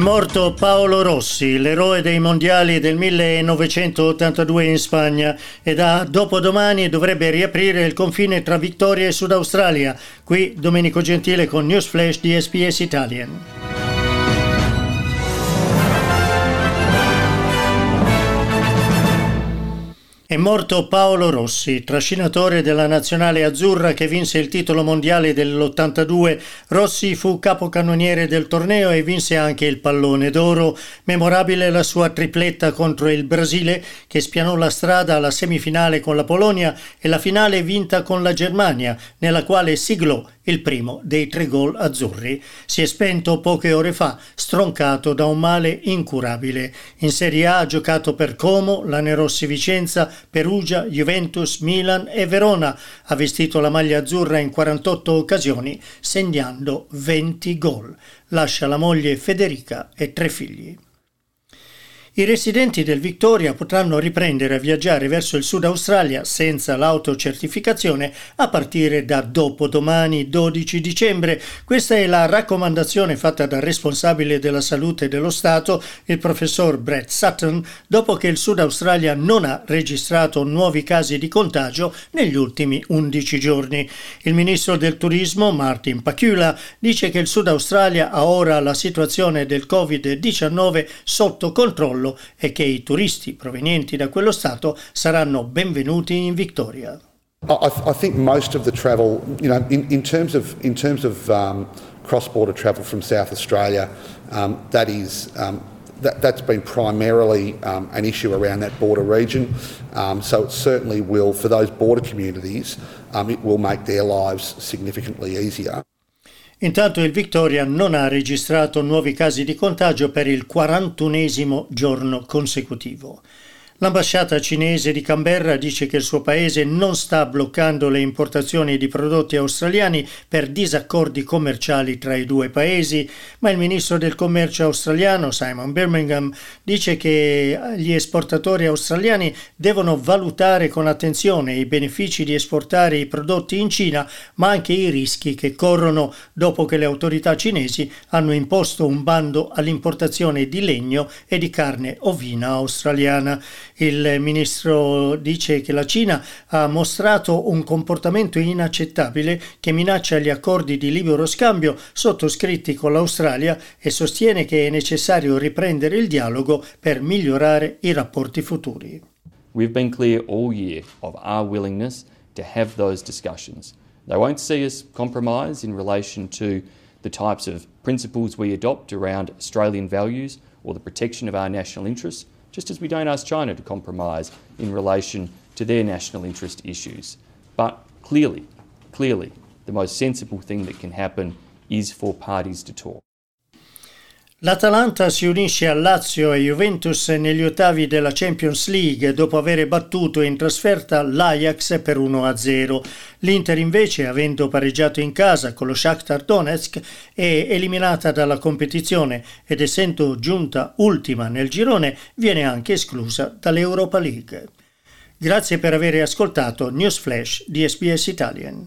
Morto Paolo Rossi, l'eroe dei mondiali del 1982 in Spagna e da dopodomani dovrebbe riaprire il confine tra Vittoria e Sud Australia. Qui Domenico Gentile con News Flash di SPS Italian. È morto Paolo Rossi, trascinatore della nazionale azzurra che vinse il titolo mondiale dell'82. Rossi fu capocannoniere del torneo e vinse anche il pallone d'oro. Memorabile la sua tripletta contro il Brasile che spianò la strada alla semifinale con la Polonia e la finale vinta con la Germania, nella quale siglò il primo dei tre gol azzurri. Si è spento poche ore fa, stroncato da un male incurabile. In Serie A ha giocato per Como, Lanerossi Vicenza, Perugia, Juventus, Milan e Verona. Ha vestito la maglia azzurra in 48 occasioni, segnando 20 gol. Lascia la moglie Federica e tre figli. I residenti del Victoria potranno riprendere a viaggiare verso il Sud Australia senza l'autocertificazione a partire da dopodomani 12 dicembre. Questa è la raccomandazione fatta dal responsabile della salute dello Stato, il professor Brett Sutton, dopo che il Sud Australia non ha registrato nuovi casi di contagio negli ultimi 11 giorni. Il ministro del turismo, Martin Pacula, dice che il Sud Australia ha ora la situazione del Covid-19 sotto controllo controllo e che i turisti provenienti da quello Stato saranno benvenuti in Victoria. I, think most of the travel, you know, in, in terms of, in terms of um, cross-border travel from South Australia, um, that is um, that, has been primarily um, an issue around that border region. Um, so it certainly will, for those border communities, um, it will make their lives significantly easier. Intanto il Victoria non ha registrato nuovi casi di contagio per il 41 giorno consecutivo. L'ambasciata cinese di Canberra dice che il suo paese non sta bloccando le importazioni di prodotti australiani per disaccordi commerciali tra i due paesi, ma il ministro del commercio australiano Simon Birmingham dice che gli esportatori australiani devono valutare con attenzione i benefici di esportare i prodotti in Cina, ma anche i rischi che corrono dopo che le autorità cinesi hanno imposto un bando all'importazione di legno e di carne ovina australiana. Il ministro dice che la Cina ha mostrato un comportamento inaccettabile che minaccia gli accordi di libero scambio sottoscritti con l'Australia e sostiene che è necessario riprendere il dialogo per migliorare i rapporti futuri. We've been clear all year of our willingness to have those discussions. They won't see us compromise in relation to the types of principles we adopt around Australian values or the protection of our national interests. Just as we don't ask China to compromise in relation to their national interest issues. But clearly, clearly, the most sensible thing that can happen is for parties to talk. L'Atalanta si unisce a Lazio e Juventus negli ottavi della Champions League dopo aver battuto in trasferta l'Ajax per 1-0. L'Inter invece, avendo pareggiato in casa con lo Shakhtar Donetsk, è eliminata dalla competizione ed essendo giunta ultima nel girone viene anche esclusa dall'Europa League. Grazie per aver ascoltato News Flash di SBS Italian.